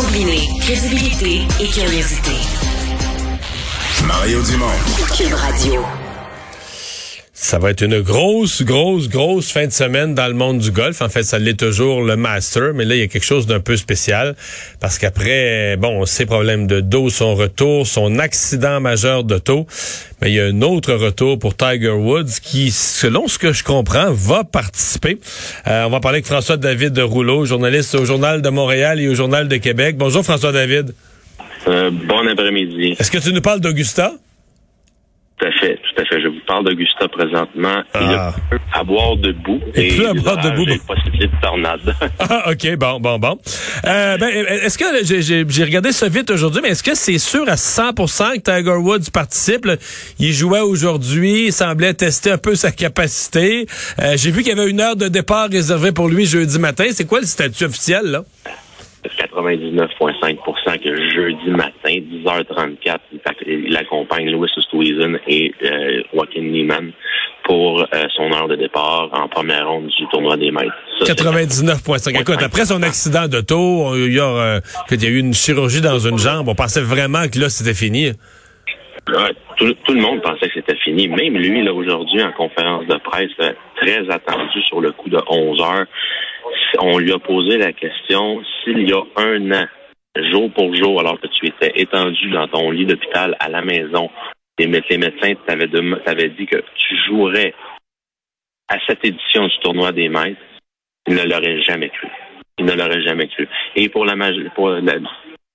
Combiner crédibilité et curiosité. Mario Dumont. Cube Radio. Ça va être une grosse, grosse, grosse fin de semaine dans le monde du golf. En fait, ça l'est toujours le Master, mais là, il y a quelque chose d'un peu spécial parce qu'après, bon, ses problèmes de dos, son retour, son accident majeur d'auto, mais il y a un autre retour pour Tiger Woods qui, selon ce que je comprends, va participer. Euh, on va parler avec François-David Rouleau, journaliste au Journal de Montréal et au Journal de Québec. Bonjour François-David. Euh, bon après-midi. Est-ce que tu nous parles d'Augusta? Tout à fait, tout à fait. Je vous parle d'Augusta présentement. Il Ah. a peu à boire debout. Et plus à boire debout. et possibilité de tornade. Ah, OK, bon, bon, bon. Euh, ben, est-ce que j'ai- regardé ça vite aujourd'hui, mais est-ce que c'est sûr à 100% que Tiger Woods participe? là? Il jouait aujourd'hui, il semblait tester un peu sa capacité. Euh, j'ai vu qu'il y avait une heure de départ réservée pour lui jeudi matin. C'est quoi le statut officiel, là? 99,5% que jeudi matin, 10h34, il il accompagne Louis Oosthuizen et euh, Joaquin Neiman pour euh, son heure de départ en première ronde du tournoi des maîtres. Ça, c'est 99,5. Écoute, après son accident d'auto, il y a, euh, qu'il y a eu une chirurgie dans une jambe. On pensait vraiment que là, c'était fini. Tout, le monde pensait que c'était fini. Même lui, là, aujourd'hui, en conférence de presse, euh, très attendu sur le coup de 11 heures, on lui a posé la question s'il y a un an, jour pour jour, alors que tu étais étendu dans ton lit d'hôpital à la maison, les, mé- les médecins t'avaient, dit que tu jouerais à cette édition du tournoi des maîtres, il ne l'aurait jamais cru. Il ne l'aurait jamais cru. Et pour la, pour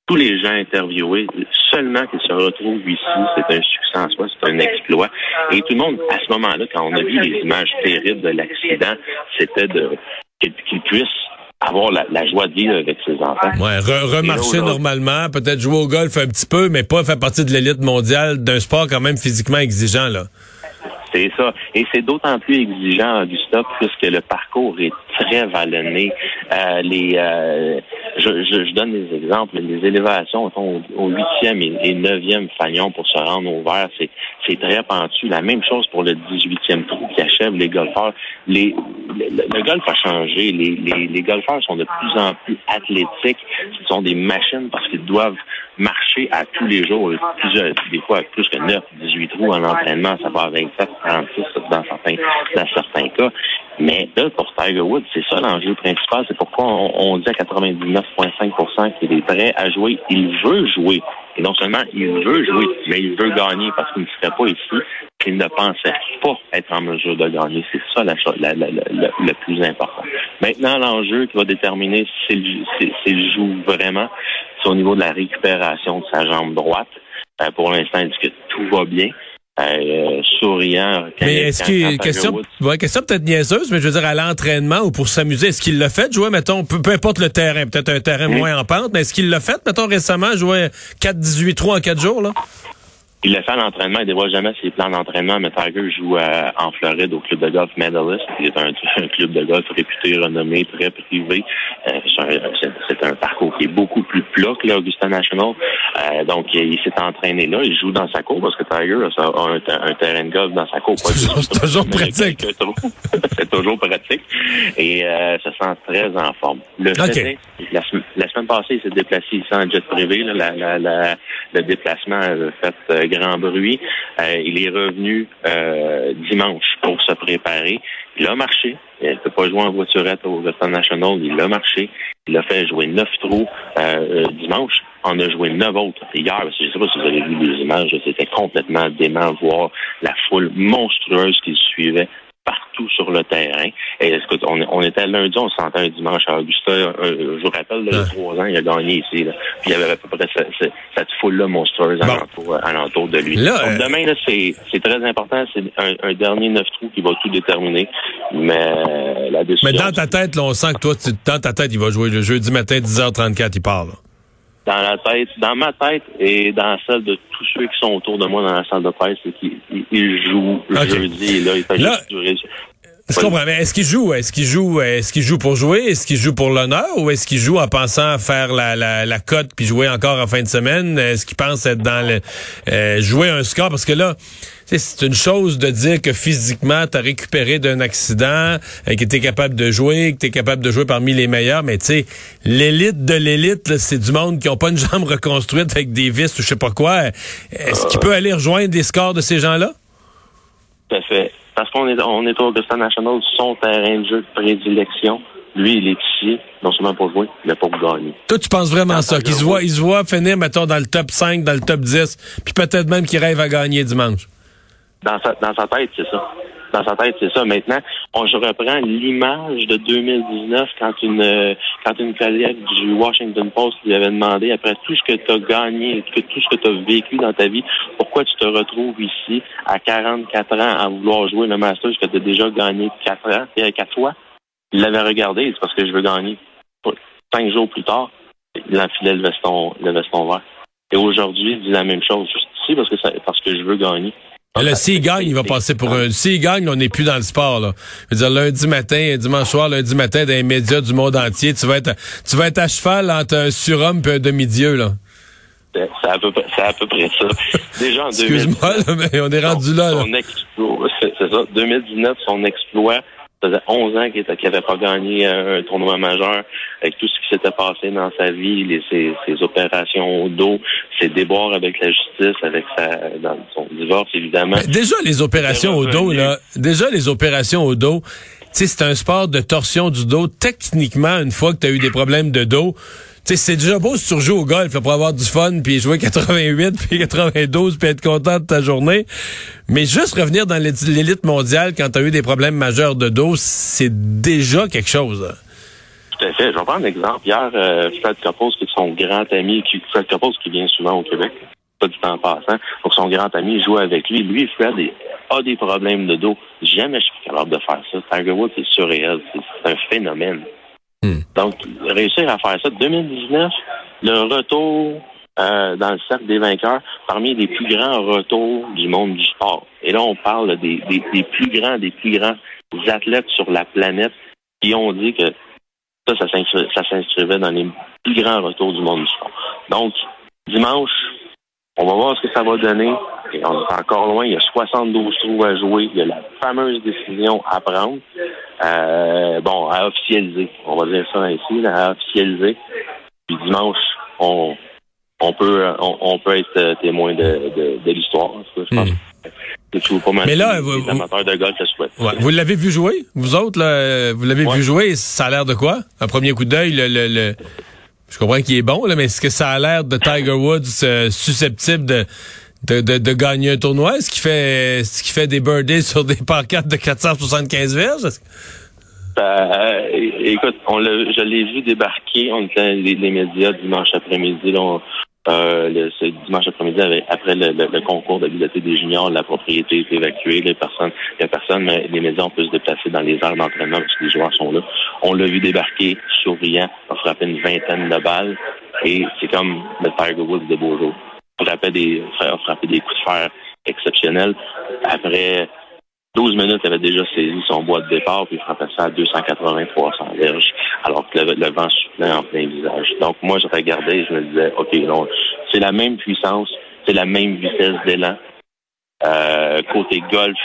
tous les gens interviewés, seulement qu'ils se retrouvent ici, c'est un succès en soi, c'est un exploit. Et tout le monde, à ce moment-là, quand on a vu les images terribles de l'accident, c'était de qu'il qu'il puisse avoir la, la joie de vivre avec ses enfants. Ouais, re- remarcher normalement, peut-être jouer au golf un petit peu, mais pas faire partie de l'élite mondiale d'un sport quand même physiquement exigeant, là. C'est ça. Et c'est d'autant plus exigeant, Augusta, puisque le parcours est très vallonné. Euh, les, euh, je, je, je donne des exemples. Les élévations sont au huitième et, et neuvième fanion pour se rendre au vert. C'est, c'est très pentu. La même chose pour le 18e trou qui achève les golfeurs. Les, le, le golf a changé. Les, les, les golfeurs sont de plus en plus athlétiques. Ce sont des machines parce qu'ils doivent marcher à tous les jours. Plusieurs, des fois, plus que 9, 18 trous en entraînement. Ça va à 27, 36 dans certains, dans certains cas. Mais là, pour Tiger Woods, c'est ça l'enjeu principal. C'est pourquoi on, on dit à 99,5% qu'il est prêt à jouer. Il veut jouer. Et non seulement il veut jouer, mais il veut gagner parce qu'il ne serait pas ici s'il ne pensait pas être en mesure de gagner. C'est ça la, la- la- le plus important. Maintenant, l'enjeu qui va déterminer s'il joue vraiment, c'est au niveau de la récupération de sa jambe droite. Euh, pour l'instant, il dit que tout va bien. Euh, souriant. quand- Mais est-ce qu'il question, ouais, question peut-être niaiseuse, mais je veux dire à l'entraînement ou pour s'amuser, est-ce qu'il l'a fait jouer, mettons, peu, peu importe le terrain, peut-être un terrain moins en pente, mais est-ce qu'il l'a fait, mettons, récemment, jouer 4-18 trous en 4 jours, là? Il le fait à l'entraînement, il dévoile jamais ses plans d'entraînement, mais Tiger joue euh, en Floride au club de golf Medalist, qui est un, un club de golf réputé, renommé, très privé. Euh, c'est un- parcours qui est beaucoup plus plat que l'Augusta National. Euh, donc, il, il s'est entraîné là, il joue dans sa cour parce que Tiger a, un, un terrain de golf dans sa cour. Toujours- c'est toujours pratique. c'est toujours pratique. Et euh, se sent très en forme. Le fait Ok. est, la, sem- la semaine passée, il s'est déplacé ici en jet privé. là, la, la, la- le déplacement a fait euh, grand bruit. Euh, il est revenu euh, dimanche pour se préparer. Il a marché. Il ne peut pas jouer en voiturette au Augusta National. Il a marché. Il a fait jouer neuf trous euh, dimanche. On a joué neuf autres hier. Je ne sais pas si vous avez vu les images. C'était complètement dément voir la foule monstrueuse qui le suivait partout sur le terrain. Et écoute, on, on était lundi, on se sentait un dimanche à Augusta. Euh, je vous rappelle, là, il y a trois ans, il a gagné ici. Là. Puis il y avait à peu près ce- ce- cette foule-là monstrueuse Bon. alentour, euh, alentour de lui. Là, Donc, euh, demain, là, c'est, c'est très important. C'est un, un dernier neuf trous qui va tout déterminer. Mais la décision... Mais dans ta tête, là, on sent que toi, tu- dans ta tête, il va jouer le jeudi matin, 10h34, il part, là. dans la tête, dans ma tête et dans celle de tous ceux qui sont autour de moi dans la salle de presse, c'est qu'il il- il joue Ok. jeudi et là, il fait Là- juste durer. Je comprends, mais est-ce qu'il joue? Est-ce qu'il joue? Est-ce qu'il joue pour jouer? Est-ce qu'il joue pour l'honneur? Ou est-ce qu'il joue en pensant faire la, la, la cote puis jouer encore en fin de semaine? Est-ce qu'il pense être dans le euh, jouer un score? Parce que là, c'est une chose de dire que physiquement, tu as récupéré d'un accident, et euh, que tu es capable de jouer, que tu es capable de jouer parmi les meilleurs, mais tu sais, l'élite de l'élite, c'est du monde qui ont pas une jambe reconstruite avec des vis ou je sais pas quoi. Est-ce qu'il peut aller rejoindre des scores de ces gens-là? Tout à fait parce qu'on est, on est au Augusta National, son terrain de jeu de prédilection. Lui, il est ici, non seulement pour jouer, mais pour gagner. Toi, tu penses vraiment ça, qu'il se voit, il se voit finir, mettons, dans le top 5, dans le top 10, puis peut-être même qu'il rêve à gagner dimanche? Dans sa, dans sa tête, c'est ça dans sa tête, c'est ça. Maintenant, on, je reprends l'image de 2019 quand une euh, quand une collègue du Washington Post lui avait demandé après tout ce que tu as gagné, tout ce que tu as vécu dans ta vie, pourquoi tu te retrouves ici à 44 ans à vouloir jouer le Masters que tu as déjà gagné quatre ans, euh, quatre fois? Il l'avait regardé, c'est parce que je veux gagner. Cinq jours plus tard, il enfilait le veston, le veston vert. Et aujourd'hui, il dit la même chose. Juste ici parce que ça, parce que je veux gagner. Là, s'il gagne, il va passer pour un. S'il gagne, on n'est plus dans le sport. Là. Je veux dire, lundi matin, dimanche soir, lundi matin, dans les médias du monde entier, tu vas être, tu vas être à cheval entre un surhomme et un demi-dieu. là. C'est à, peu près, à peu près ça. Déjà en Excuse-moi, mais on est rendu là. là. C'est ça. 2019, son exploit ça faisait 11 ans qu'il n'avait pas gagné un tournoi majeur avec tout ce qui s'était passé dans sa vie, ses, opérations au dos, ses déboires avec la justice, avec sa, dans son divorce, évidemment. déjà, les opérations au dos, là, déjà, les opérations au dos, c'est un sport de torsion du dos. Techniquement, une fois que tu as eu des problèmes de dos, c'est déjà beau si tu rejoues au golf pour avoir du fun, puis jouer 88, puis 92, puis être content de ta journée. Mais juste revenir dans l'élite mondiale quand tu as eu des problèmes majeurs de dos, c'est déjà quelque chose. Tout à fait. Je vais prendre un exemple. Hier, euh, Fred Coppos, qui est son grand ami, qui, Fred Coppos qui vient souvent au Québec, pas du temps passant, donc son grand ami joue avec lui. Lui, Fred a des problèmes de dos. Jamais je suis capable de faire ça. Tiger Woods, c'est surréel. C'est un phénomène. Hmm. Donc, réussir à faire ça. 2019, le retour euh, dans le cercle des vainqueurs parmi les plus grands retours du monde du sport. Et là, on parle des, des, plus grands, des plus grands athlètes sur la planète qui ont dit que ça, ça s'inscrivait dans les plus grands retours du monde du sport. Donc, dimanche, on va voir ce que ça va donner. Et on est encore loin. Il y a 72 trous à jouer. Il y a la fameuse décision à prendre. Euh, bon, à officialiser. On va dire ça ainsi, à officialiser. Puis dimanche, on, on peut on, peut être témoin de, de, l'histoire. Je pense. Pas mal Mais là, vous, de golf Ouais. Vous l'avez vu jouer, vous autres, là, vous l'avez vu jouer, ça a l'air de quoi? Un premier coup d'œil, le, le, je comprends qu'il est bon, là, mais est-ce que ça a l'air de Tiger Woods euh, susceptible de, de, de, de, gagner un tournoi? Est-ce qu'il fait, est-ce qu'il fait des birdies sur des pancartes de 475 verges? Euh, écoute, on je l'ai vu débarquer. On était les, les médias dimanche après-midi. Là, euh, le, dimanche après-midi, après le, concours d'habileté des juniors, la propriété est évacuée. Les personnes, il y a personne, mais les médias pu se déplacer dans les aires d'entraînement parce que les joueurs sont là. On l'a vu débarquer, souriant, a frappé une vingtaine de balles. Et c'est comme le Tiger Woods de Beaujolais. Frappait des, frappé des coups de fer exceptionnels. Après 12 minutes, il avait déjà saisi son bois de départ, puis il frappait ça à 280-300 verges, alors que le, vent soufflait en plein visage. Donc, moi, je regardais et je me disais, OK, c'est la même puissance, c'est la même vitesse d'élan. Euh, côté golf,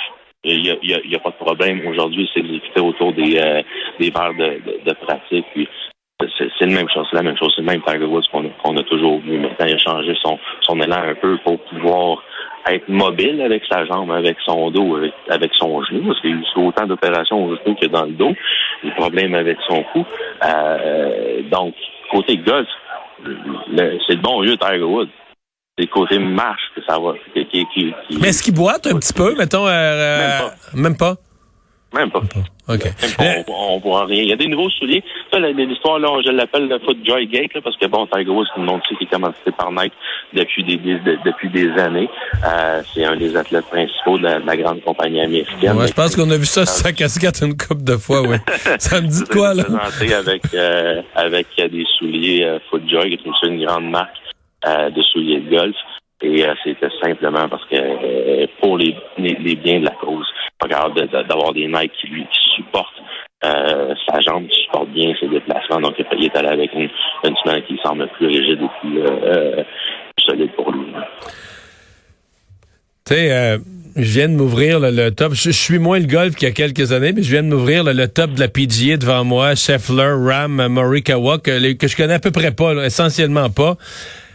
il n'y a, y a, pas de problème. Aujourd'hui, c'est exécuté autour des, euh, des verres de, de, pratique. Puis c'est la même chose, c'est la même chose, c'est le même Tiger Woods qu'on a, toujours vu. Maintenant, il a changé son, son élan un peu pour pouvoir être mobile avec sa jambe, avec son dos, avec, son genou, parce qu'il y a eu autant d'opérations au genou que dans le dos, des problèmes avec son cou. Euh, donc, côté golf, c'est le bon vieux Tiger Woods. C'est côté marche que ça va. Mais est-ce qu'il boite un petit peu, mettons? Euh, Même pas. Même pas? Même pas. OK. on, voit rien. Il y a des nouveaux souliers. Ça, l'histoire, là, je l'appelle le foot joy gate, parce que bon, Tiger Woods, c'est une montre qui a commencé par Nike depuis des, depuis des années. Euh, c'est un des athlètes principaux de la, grande compagnie américaine. Ouais, je pense qu'on a vu ça sur sa casquette une couple de fois, oui. ça me dit quoi, là? avec, euh, avec des souliers euh, FootJoy, qui est une, grande marque euh, de souliers de golf. Et c'était simplement parce que pour les, les, biens de la cause. Pas d'avoir des Nike qui lui supportent euh, sa jambe, qui supportent bien ses déplacements. Donc, il est allé avec une, une semelle qui semble plus rigide et plus, euh, solide pour lui. Tu sais, euh, je viens de m'ouvrir le, top. Je, suis moins le golf qu'il y a quelques années, mais je viens de m'ouvrir le, top de la PGA devant moi. Scheffler, Ram, Morikawa, que, que je connais à peu près pas, essentiellement pas.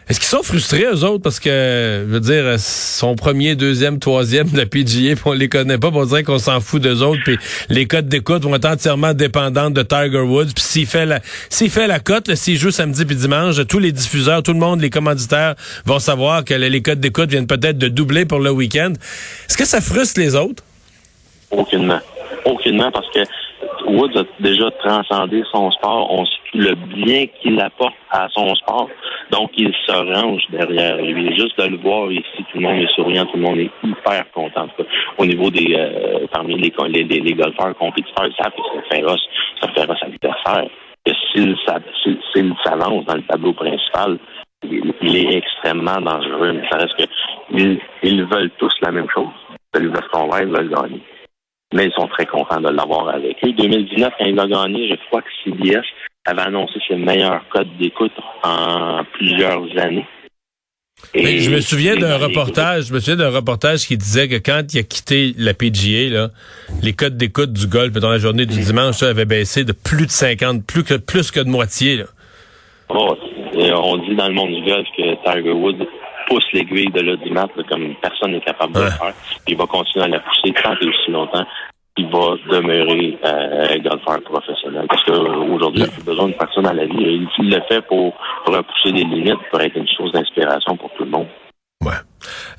Est-ce qu'ils sont frustrés, eux autres, parce que, je veux dire, son premier, deuxième, troisième de PGA, puis on les connaît pas, pour dire qu'on s'en fout d'eux autres, puis les cotes d'écoute vont être entièrement dépendantes de Tiger Woods, puis s'il fait la s'il fait la cote, s'il joue samedi puis dimanche, tous les diffuseurs, tout le monde, les commanditaires vont savoir que les cotes d'écoute viennent peut-être de doubler pour le week-end. Est-ce que ça frustre les autres? Aucunement. Aucunement, parce que Woods a déjà transcendé son sport. On le bien qu'il apporte à son sport. Donc, il se range derrière lui. Juste de le voir ici, tout le monde est souriant, tout le monde est hyper content. Au niveau des, euh, parmi les, les, les, golfeurs compétiteurs, ils savent que c'est féroce, c'est un féroce adversaire. Que s'il s'avance dans le tableau principal, il, est extrêmement dangereux. Mais ça reste que ils, ils veulent tous la même chose. Ils veulent se convaincre, ils veulent gagner mais ils sont très contents de l'avoir avec eux. 2019, quand il a gagné, je crois que CBS avait annoncé ses meilleurs codes d'écoute en plusieurs années. Et je me souviens d'un reportage, je me souviens d'un reportage qui disait que quand il a quitté la PGA, là, les codes d'écoute du golf dans la journée du dimanche ça, avaient baissé de plus de 50, plus que plus que de moitié. Là. Oh, on dit dans le monde du golf que Tiger Woods pousse l'aiguille de l'audimat comme personne n'est capable de le faire. Il va continuer à la pousser tant et aussi longtemps il va demeurer euh, golfeur professionnel. Parce qu'aujourd'hui, il a besoin de personne à la vie. Il le fait pour, repousser des limites, pour être une source d'inspiration pour tout le monde. Ouais.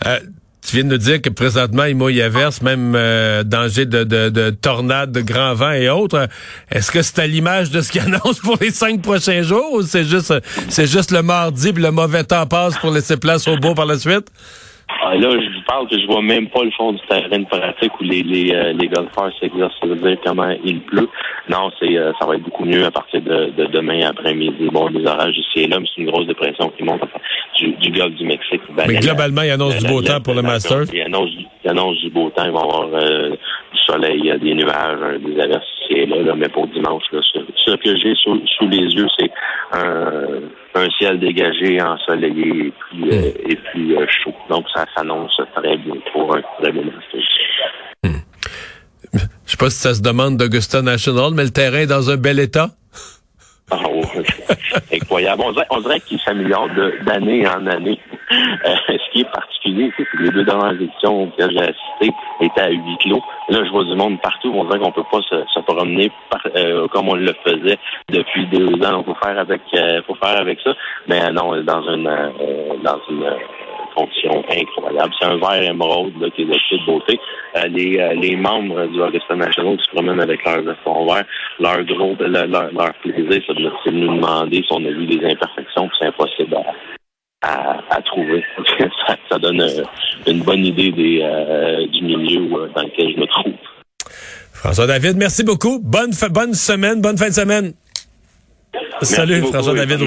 Euh, tu viens de nous dire que présentement, il mouille à verse, même euh, danger de, de, de tornades, de grands vents et autres. Est-ce que c'est à l'image de ce qu'il annonce pour les cinq prochains jours ou c'est juste c'est juste le mardi puis le mauvais temps passe pour laisser place au beau par la suite? Ah, là, je vous parle que je vois même pas le fond du terrain de pratique où les, les, euh, les golfeurs s'exercent. Ça veut dire comment il pleut. Non, c'est euh, ça va être beaucoup mieux à partir de, de demain après-midi. Bon, les orages ici et là, mais c'est une grosse dépression qui monte du, du golfe du Mexique. Ben, mais globalement, il annonce du beau temps pour le Masters. Il annonce, il annonce du beau temps. Il va y avoir euh, du soleil, des nuages, des averses ici et là, là mais pour dimanche, là, ce, que j'ai sous, sous les yeux, c'est un un ciel dégagé, ensoleillé et puis, euh, hmm. et puis euh, chaud. Donc, ça s'annonce très bien pour un très bon hmm. Je sais pas si ça se demande d'Augusta National, mais le terrain est dans un bel état? Oh, incroyable. On dirait, qu'il s'améliore d'année en année. Euh, ce qui est particulier, c'est que les deux dernières éditions que j'ai assistées étaient à huis clos. Là, je vois du monde partout. On dirait qu'on peut pas se, promener euh, comme on le faisait depuis deux ans. Il faut faire avec, euh, faut faire avec ça. Mais non, dans une, dans une condition incroyable. C'est un vert émeraude là, qui est de toute beauté. Euh, les, euh, les membres du Augusta National qui se promènent avec leur fond vert, leur leur, leur, plaisir, c'est de nous demander si on a vu des imperfections, puis c'est impossible à, à, trouver. ça, ça, donne euh, une bonne idée des, du milieu dans lequel je me trouve. François David, merci beaucoup. Bonne, bonne semaine, bonne fin de semaine. Salut, François David.